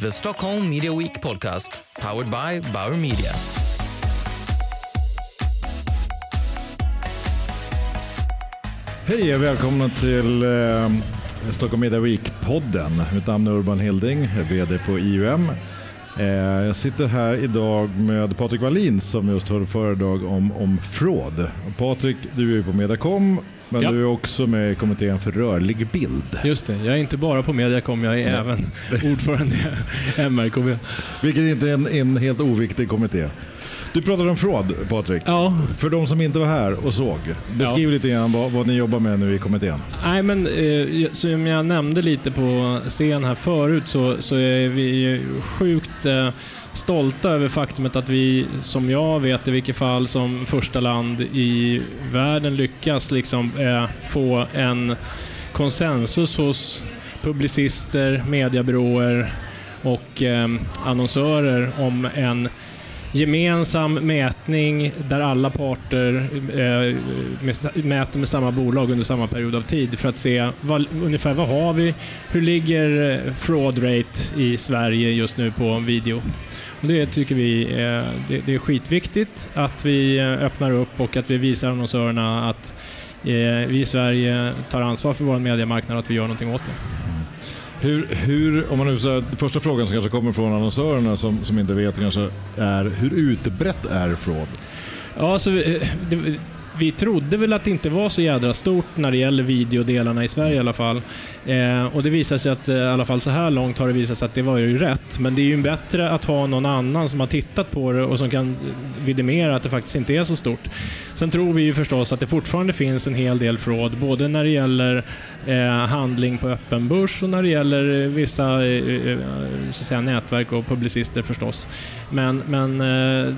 The Stockholm Media Week podcast, powered by Bauer Media. Hej och välkomna till eh, Stockholm Media Week-podden. Mitt namn är Urban Hilding, jag är VD på IUM. Eh, jag sitter här idag med Patrik Wallin som just höll föredrag om, om fraud. Och Patrik, du är ju på Mediacom, men Ja. du är också med i kommittén för rörlig bild. Just det, jag är inte bara på Mediacom, jag är även ordförande i MRKB. Vilket inte är en, en helt oviktig kommitté. Du pratade om fraud, Patrik. Ja, För de som inte var här och såg, beskriv lite grann vad, vad ni jobbar med nu i kommittén. nej men eh, som jag nämnde lite på scen här förut så, så är vi ju sjukt eh, stolta över faktumet att vi, som jag vet i vilket fall, som första land i världen lyckas liksom eh, få en konsensus hos publicister, mediebyråer och eh, annonsörer om en gemensam mätning där alla parter eh, med, mäter med samma bolag under samma period av tid för att se vad, ungefär vad har vi, hur ligger eh, fraud rate i Sverige just nu på video. Det tycker vi eh, det, det är skitviktigt att vi eh, öppnar upp och att vi visar annonsörerna att eh, vi i Sverige tar ansvar för vår mediemarknad och att vi gör någonting åt det. Hur, hur, om man nu, här, första frågan som kanske kommer från annonsörerna som, som inte vet kanske är hur utbrett är fraud? Ja, så vi, det, vi trodde väl att det inte var så jädra stort när det gäller videodelarna i Sverige i alla fall. Eh, och det visar sig att, eh, i alla fall så här långt har det visat sig att det var ju rätt. Men det är ju bättre att ha någon annan som har tittat på det och som kan vidimera att det faktiskt inte är så stort. Sen tror vi ju förstås att det fortfarande finns en hel del fraud, både när det gäller handling på öppen börs och när det gäller eh, vissa eh, eh, så säga, nätverk och publicister förstås. Men, men eh,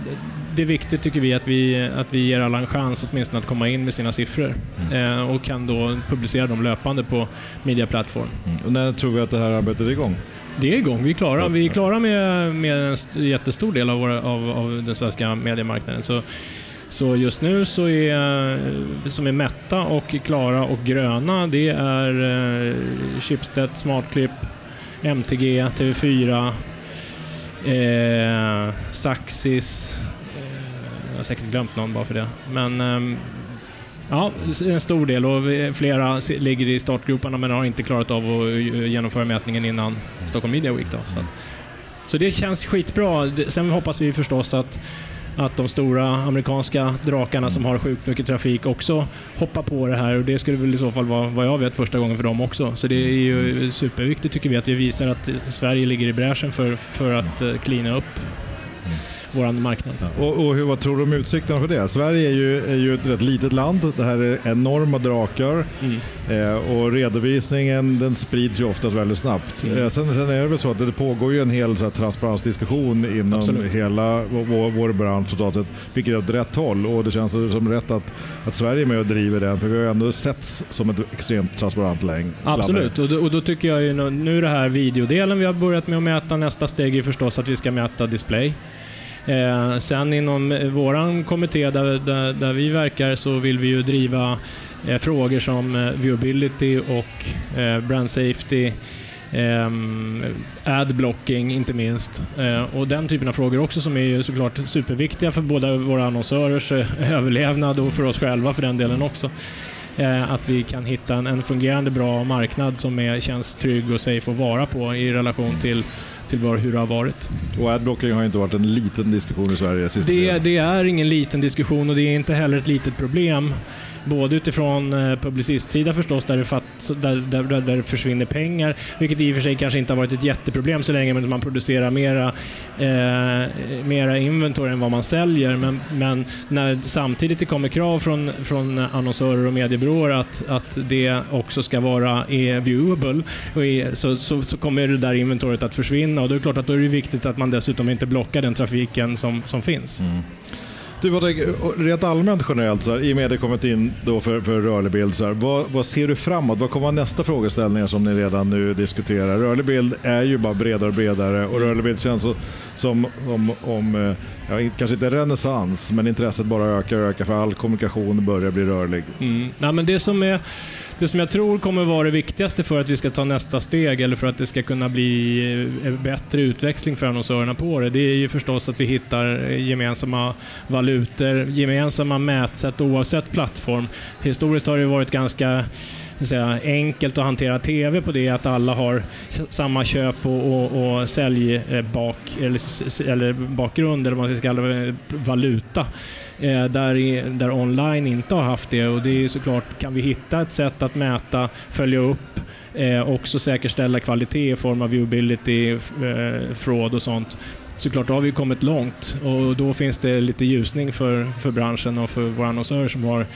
det är viktigt tycker vi att, vi att vi ger alla en chans åtminstone att komma in med sina siffror eh, och kan då publicera dem löpande på Media Platform. Och när tror vi att det här arbetet är igång? Det är igång. Vi är klara, vi är klara med, med en st- jättestor del av, våra, av, av den svenska mediemarknaden. Så, så just nu så är, eh, som är mätta och klara och gröna, det är eh, Schibsted, Smartclip, MTG, TV4, eh, Saxis. Eh, jag har säkert glömt någon bara för det. Men eh, Ja, en stor del och flera ligger i startgroparna men har inte klarat av att eh, genomföra mätningen innan Stockholm Media Week. Då, så, så det känns skitbra. Sen hoppas vi förstås att, att de stora amerikanska drakarna som har sjukt mycket trafik också hoppar på det här och det skulle väl i så fall vara, vad jag vet, första gången för dem också. Så det är ju superviktigt tycker vi att vi visar att Sverige ligger i bräschen för, för att klina cleana upp våran marknad. Och, och hur, vad tror du om utsikterna för det? Sverige är ju, är ju ett rätt litet land. Det här är enorma drakar. Mm. Eh, och redovisningen den sprids ju ofta väldigt snabbt. Mm. Eh, sen, sen är det väl så att det pågår ju en hel så här, transparensdiskussion inom Absolut. hela vår, vår bransch totalt sett, vilket är åt rätt håll. Och det känns som rätt att, att Sverige är med och driver den, för vi har ju ändå setts som ett extremt transparent läng. Absolut, och då, och då tycker jag ju nu- nu det här videodelen vi har börjat med att mäta. Nästa steg är ju förstås att vi ska mäta display. Eh, sen inom vår våran kommitté där, där, där vi verkar så vill vi ju driva eh, frågor som eh, viewability och eh, brand safety, ehm, ad blocking inte minst. Eh, och den typen av frågor också som är ju såklart superviktiga för båda våra annonsörers eh, överlevnad och för oss själva för den delen också. Eh, att vi kan hitta en, en fungerande bra marknad som är, känns trygg och safe att vara på i relation till, till var, hur det har varit. Och adblocking har inte varit en liten diskussion i Sverige sista Det, det är ingen liten diskussion och det är inte heller ett litet problem. Både utifrån eh, publicistsida förstås, där det, fatt, där, där, där där det försvinner pengar, vilket i och för sig kanske inte har varit ett jätteproblem så länge men man producerar mera, eh, mera inventory än vad man säljer. Men, men när samtidigt det kommer krav från, från annonsörer och mediebyråer att, att det också ska vara är viewable, och är, så, så, så kommer det där inventoriet att försvinna och då är det klart att då är det viktigt att man dessutom inte blockar den trafiken som, som finns. Mm. Du, rent allmänt generellt, så här, i och med att det kommit in då för, för rörlig bild, så här, vad, vad ser du framåt? Vad kommer nästa frågeställningar som ni redan nu diskuterar? Rörlig bild är ju bara bredare och bredare och rörlig bild känns som om, om eh, ja, kanske inte renässans, men intresset bara ökar och ökar för all kommunikation börjar bli rörlig. Mm. Nej, men det som är det som jag tror kommer vara det viktigaste för att vi ska ta nästa steg eller för att det ska kunna bli eh, bättre utväxling för annonsörerna på det, det är ju förstås att vi hittar eh, gemensamma valutor, gemensamma mätsätt oavsett plattform. Historiskt har det varit ganska säga, enkelt att hantera TV på det, att alla har samma köp och, och, och säljbak, eller, eller bakgrund, eller vad man ska kalla det, valuta. Eh, där, där online inte har haft det. Och det är såklart, kan vi hitta ett sätt att mäta, följa upp, eh, också säkerställa kvalitet i form av viewability, eh, fraud och sånt. Såklart, då har vi kommit långt och då finns det lite ljusning för, för branschen och för våra annonsörer som har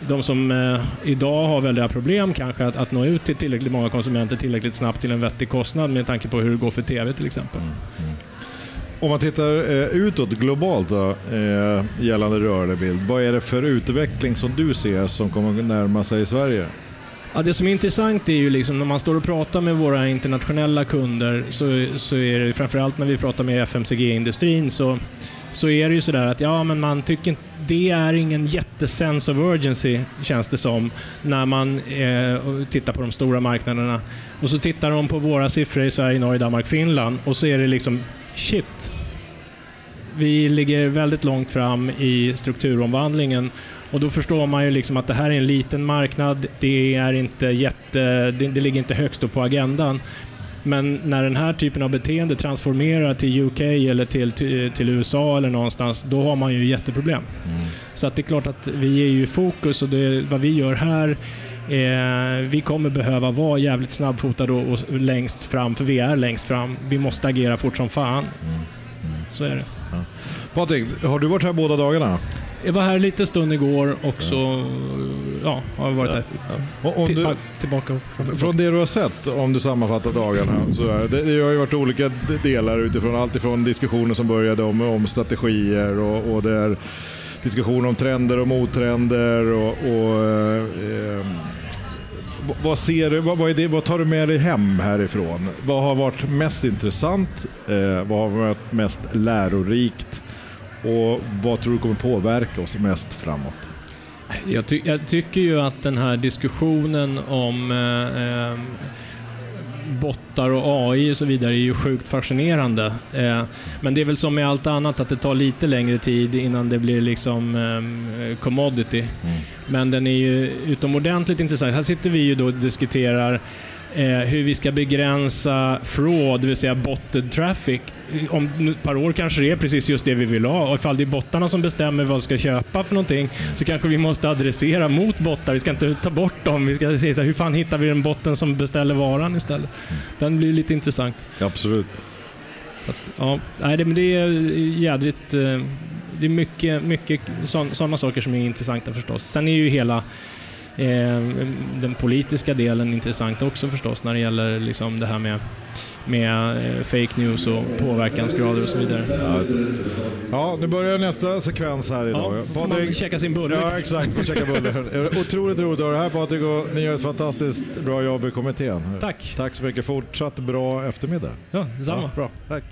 de som eh, idag har väldiga problem kanske att, att nå ut till tillräckligt många konsumenter tillräckligt snabbt till en vettig kostnad med tanke på hur det går för TV till exempel. Mm. Mm. Om man tittar eh, utåt globalt då, eh, gällande rörlig bild, vad är det för utveckling som du ser som kommer närma sig i Sverige? Ja, det som är intressant är ju liksom när man står och pratar med våra internationella kunder så, så är det framförallt när vi pratar med FMCG-industrin så, så är det ju sådär att ja, men man tycker det är ingen jättesense of urgency känns det som när man eh, tittar på de stora marknaderna. Och så tittar de på våra siffror i Sverige, Norge, Danmark, Finland och så är det liksom shit. Vi ligger väldigt långt fram i strukturomvandlingen och då förstår man ju liksom att det här är en liten marknad. Det, är inte jätte, det, det ligger inte högst upp på agendan. Men när den här typen av beteende transformerar till UK eller till, till, till USA eller någonstans, då har man ju jätteproblem. Mm. Så att det är klart att vi är ju i fokus och det, vad vi gör här Eh, vi kommer behöva vara jävligt snabbfotade och, och längst fram, för vi är längst fram. Vi måste agera fort som fan. Mm. Mm. Så är det. Ja. Patrik, har du varit här båda dagarna? Jag var här lite stund igår och så ja, har varit här. Ja. Om du, tillbaka. Från det du har sett, om du sammanfattar dagarna, så är det, det har ju varit olika delar utifrån allt ifrån diskussioner som började om, om strategier och, och det är diskussioner om trender och mottrender och, och eh, vad, ser du, vad, vad, är det, vad tar du med dig hem härifrån? Vad har varit mest intressant? Eh, vad har varit mest lärorikt? Och vad tror du kommer påverka oss mest framåt? Jag, ty jag tycker ju att den här diskussionen om eh, eh bottar och AI och så vidare är ju sjukt fascinerande. Eh, men det är väl som med allt annat att det tar lite längre tid innan det blir liksom eh, commodity. Mm. Men den är ju utomordentligt intressant. Här sitter vi ju då och diskuterar hur vi ska begränsa fraud, det vill säga botted traffic. Om ett par år kanske det är precis just det vi vill ha. Och ifall det är bottarna som bestämmer vad vi ska köpa för någonting så kanske vi måste adressera mot bottar. Vi ska inte ta bort dem. Vi ska se hur fan hittar vi den botten som beställer varan istället. Den blir lite intressant. Absolut. Så att, ja, nej, det, det är jädrigt... Eh, det är mycket, mycket sådana saker som är intressanta förstås. Sen är ju hela Eh, den politiska delen intressant också förstås när det gäller liksom det här med med eh, fake news och påverkansgrader och så vidare. Ja, nu börjar nästa sekvens här idag. Ja, får Patrik, man käka sin bulle. Ja, exakt. Får käka bulle. Otroligt roligt att ha här Patrik och ni gör ett fantastiskt bra jobb i kommittén. Tack. Tack så mycket. Fortsatt bra eftermiddag. Ja, detsamma. Ja, bra. Tack.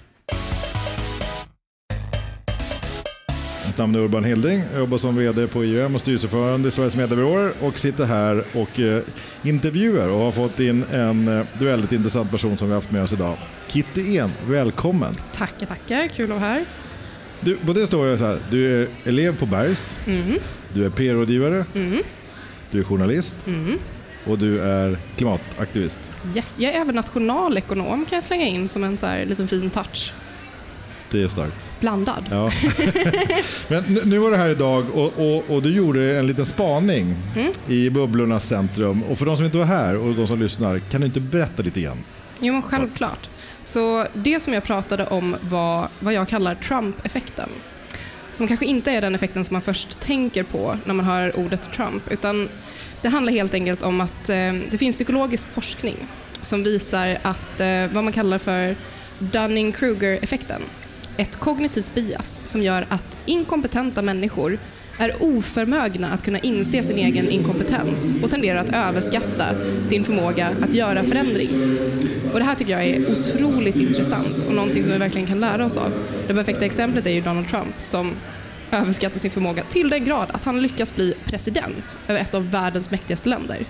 Mitt namn är Urban Hilding. Jag jobbar som VD på IUM och styrelseordförande i Sveriges mediebyråer och sitter här och eh, intervjuar och har fått in en eh, väldigt intressant person som vi har haft med oss idag. Kitty En, välkommen! Tackar, tackar. Kul att vara här. Du, på det står det så här, du är elev på Bergs, mm. du är PR-rådgivare, mm. du är journalist mm. och du är klimataktivist. Yes, jag är även nationalekonom kan jag slänga in som en så här liten fin touch. Det är starkt. Blandad. Ja. Men nu var du här idag och, och, och, du gjorde en liten spaning mm. i Bubblornas centrum. Och för de som inte var här och de som lyssnar, kan du inte berätta lite grann? Jo, men självklart. Så det som jag pratade om var vad jag kallar Trump-effekten. Som kanske inte är den effekten som man först tänker på när man hör ordet Trump. Utan det handlar helt enkelt om att eh, det finns psykologisk forskning som visar att eh, vad man kallar för Dunning-Kruger-effekten ett kognitivt bias som gör att inkompetenta människor är oförmögna att kunna inse sin egen inkompetens och tenderar att överskatta sin förmåga att göra förändring. Och det här tycker jag är otroligt intressant och någonting som vi verkligen kan lära oss av. Det perfekta exemplet är ju Donald Trump som överskattar sin förmåga till den grad att han lyckas bli president över ett av världens mäktigaste länder.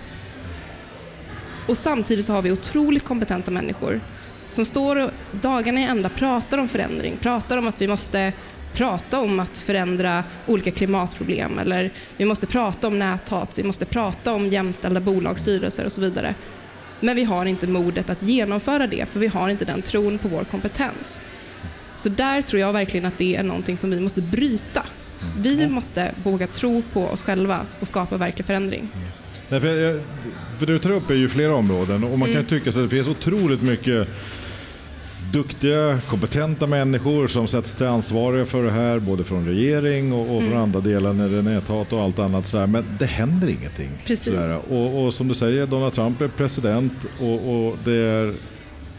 Och samtidigt så har vi otroligt kompetenta människor som står och dagarna i ända pratar om förändring, pratar om att vi måste prata om att förändra olika klimatproblem eller vi måste prata om näthat, vi måste prata om jämställda bolagsstyrelser och så vidare. Men vi har inte modet att genomföra det för vi har inte den tron på vår kompetens. Så där tror jag verkligen att det är någonting som vi måste bryta. Vi måste våga tro på oss själva och skapa verklig förändring. Nej, jag, det du tar upp är ju flera områden och man kan ju tycka att det finns otroligt mycket duktiga, kompetenta människor som sätts till ansvariga för det här, både från regering och, och från andra delar när det är näthat och allt annat. Så här, men det händer ingenting. Precis. Och, och som du säger, Donald Trump är president och, och det är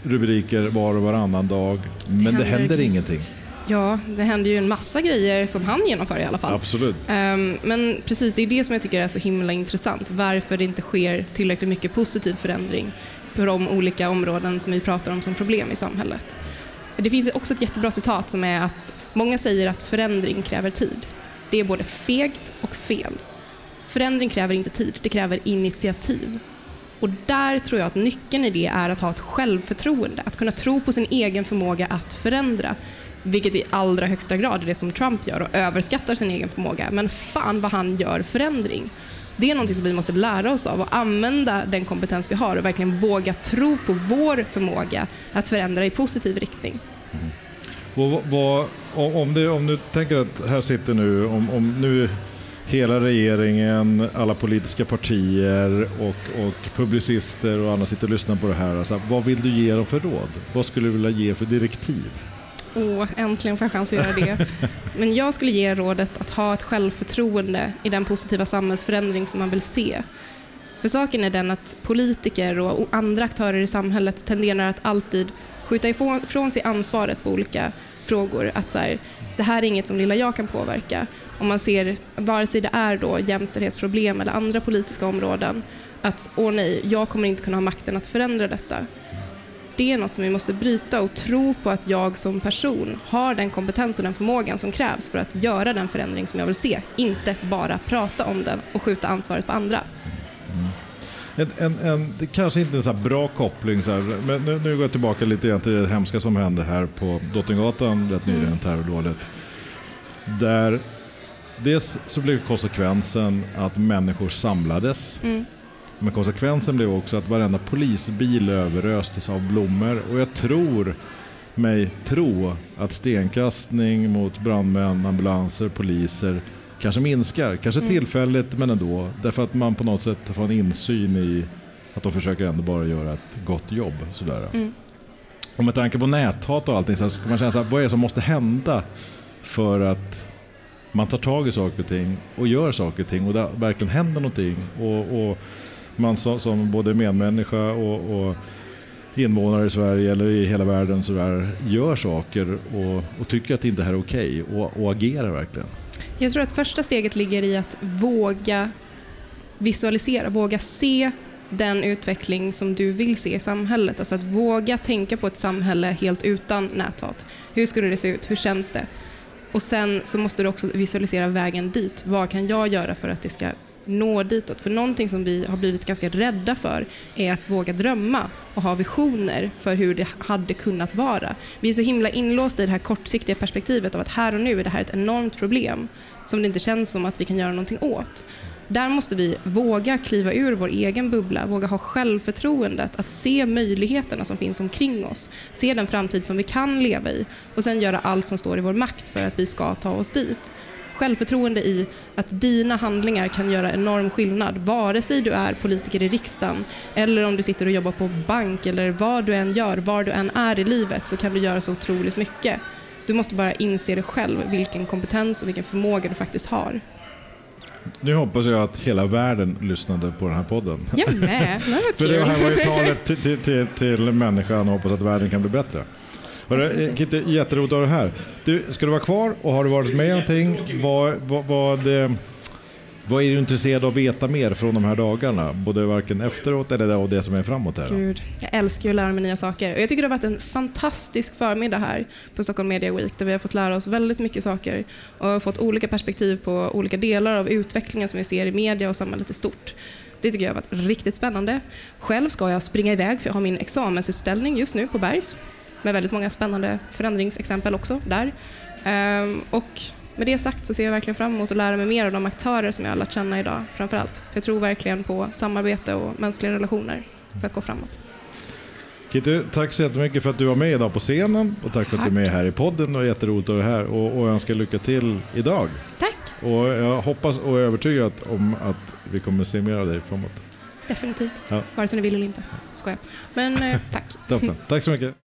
rubriker var och varannan dag. Men det händer, händer ingenting. Ja, det händer ju en massa grejer som han genomför i alla fall. Absolut. Ehm, Men precis, det är det som jag tycker är så himla intressant. Varför det inte sker tillräckligt mycket positiv förändring på de olika områden som vi pratar om som problem i samhället. Det finns också ett jättebra citat som är att många säger att förändring kräver tid. Det är både fegt och fel. Förändring kräver inte tid, det kräver initiativ. Och där tror jag att nyckeln i det är att ha ett självförtroende, att kunna tro på sin egen förmåga att förändra. Vilket i allra högsta grad är det som Trump gör och överskattar sin egen förmåga. Men fan vad han gör förändring. Det är någonting som vi måste lära oss av och använda den kompetens vi har och verkligen våga tro på vår förmåga att förändra i positiv riktning. Mm. Och vad- vad, om, om, det, om du tänker att här sitter nu, om, om nu hela regeringen, alla politiska partier och, och publicister och andra sitter och lyssnar på det här. Alltså, vad vill du ge dem för råd? Vad skulle du vilja ge för direktiv? Åh, äntligen får jag chans att göra det. Men jag skulle ge rådet att ha ett självförtroende i den positiva samhällsförändring som man vill se. För saken är den att politiker och andra aktörer i samhället tenderar att alltid skjuta ifrån sig ansvaret på olika frågor. Att så här, det här är inget som lilla jag kan påverka. Om man ser, vare sig det är då jämställdhetsproblem eller andra politiska områden, att åh nej, jag kommer inte kunna ha makten att förändra detta det är något som vi måste bryta och tro på att jag som person har den kompetens och den förmågan som krävs för att göra den förändring som jag vill se. Inte bara prata om den och skjuta ansvaret på andra. En, en, en, det kanske inte är en så bra koppling, så här, men nu, nu går jag tillbaka lite grann till det hemska som hände här på Drottninggatan rätt nyligen, terrordådet. Där dels så blev konsekvensen att människor samlades. Men konsekvensen blev också att varenda polisbil överöstes av blommor. Och jag tror mig tro att stenkastning mot brandmän, ambulanser, poliser kanske minskar. Kanske tillfälligt men ändå. Därför att man på något sätt får en insyn i att de försöker ändå bara göra ett gott jobb. Sådär. Och med tanke på näthat och allting så ska man känna så här, vad är det som måste hända för att man tar tag i saker och ting och gör saker och ting och det verkligen händer någonting. Och, och man som, som både medmänniska och, och invånare i Sverige eller i hela världen så där, gör saker och, och tycker att det inte här är okej och, och agerar verkligen. Jag tror att första steget ligger i att våga visualisera, våga se den utveckling som du vill se i samhället. Alltså att våga tänka på ett samhälle helt utan näthat. Hur skulle det se ut? Hur känns det? Och sen så måste du också visualisera vägen dit. Vad kan jag göra för att det ska nå ditåt? För någonting som vi har blivit ganska rädda för är att våga drömma och ha visioner för hur det hade kunnat vara. Vi är så himla inlåsta i det här kortsiktiga perspektivet av att här och nu är det här ett enormt problem som det inte känns som att vi kan göra någonting åt. Där måste vi våga kliva ur vår egen bubbla, våga ha självförtroendet att se möjligheterna som finns omkring oss, se den framtid som vi kan leva i och sen göra allt som står i vår makt för att vi ska ta oss dit. Självförtroende i att dina handlingar kan göra enorm skillnad, vare sig du är politiker i riksdagen eller om du sitter och jobbar på bank eller vad du än gör, var du än är i livet så kan du göra så otroligt mycket. Du måste bara inse det själv, vilken kompetens och vilken förmåga du faktiskt har. Nu hoppas jag att hela världen lyssnade på den här podden. Jag med, det var För det här var ju kul. talet till, till, till, till människan och hoppas att världen kan bli bättre. Hörru, eh, Kitty, jätteroligt att ha dig här. Du, ska du vara kvar och har du varit med i någonting? Vad, vad, vad, eh, vad är du intresserad av att veta mer från de här dagarna? Både varken efteråt eller det, och det som är framåt här. Gud, jag älskar ju att lära mig nya saker. Och jag tycker det har varit en fantastisk förmiddag här på Stockholm Media Week där vi har fått lära oss väldigt mycket saker och fått olika perspektiv på olika delar av utvecklingen som vi ser i media och samhället i stort. Det tycker jag har varit riktigt spännande. Själv ska jag springa iväg för jag har min examensutställning just nu på Bergs med väldigt många spännande förändringsexempel också där. Ehm, och med det sagt så ser jag verkligen fram emot att lära mig mer av de aktörer som jag har lärt känna idag framför allt. För jag tror verkligen på samarbete och mänskliga relationer för att gå framåt. Kitty, tack så jättemycket för att du var med idag på scenen och tack för att du är med här i podden. Det var jätteroligt att vara här och, och önskar lycka till idag. Tack! Och jag hoppas och är övertygad om att vi kommer se mer av dig framåt. Definitivt. Ja. Vare sig ni vill eller inte. Skojar. Men eh, tack. Toppen. Tack så mycket.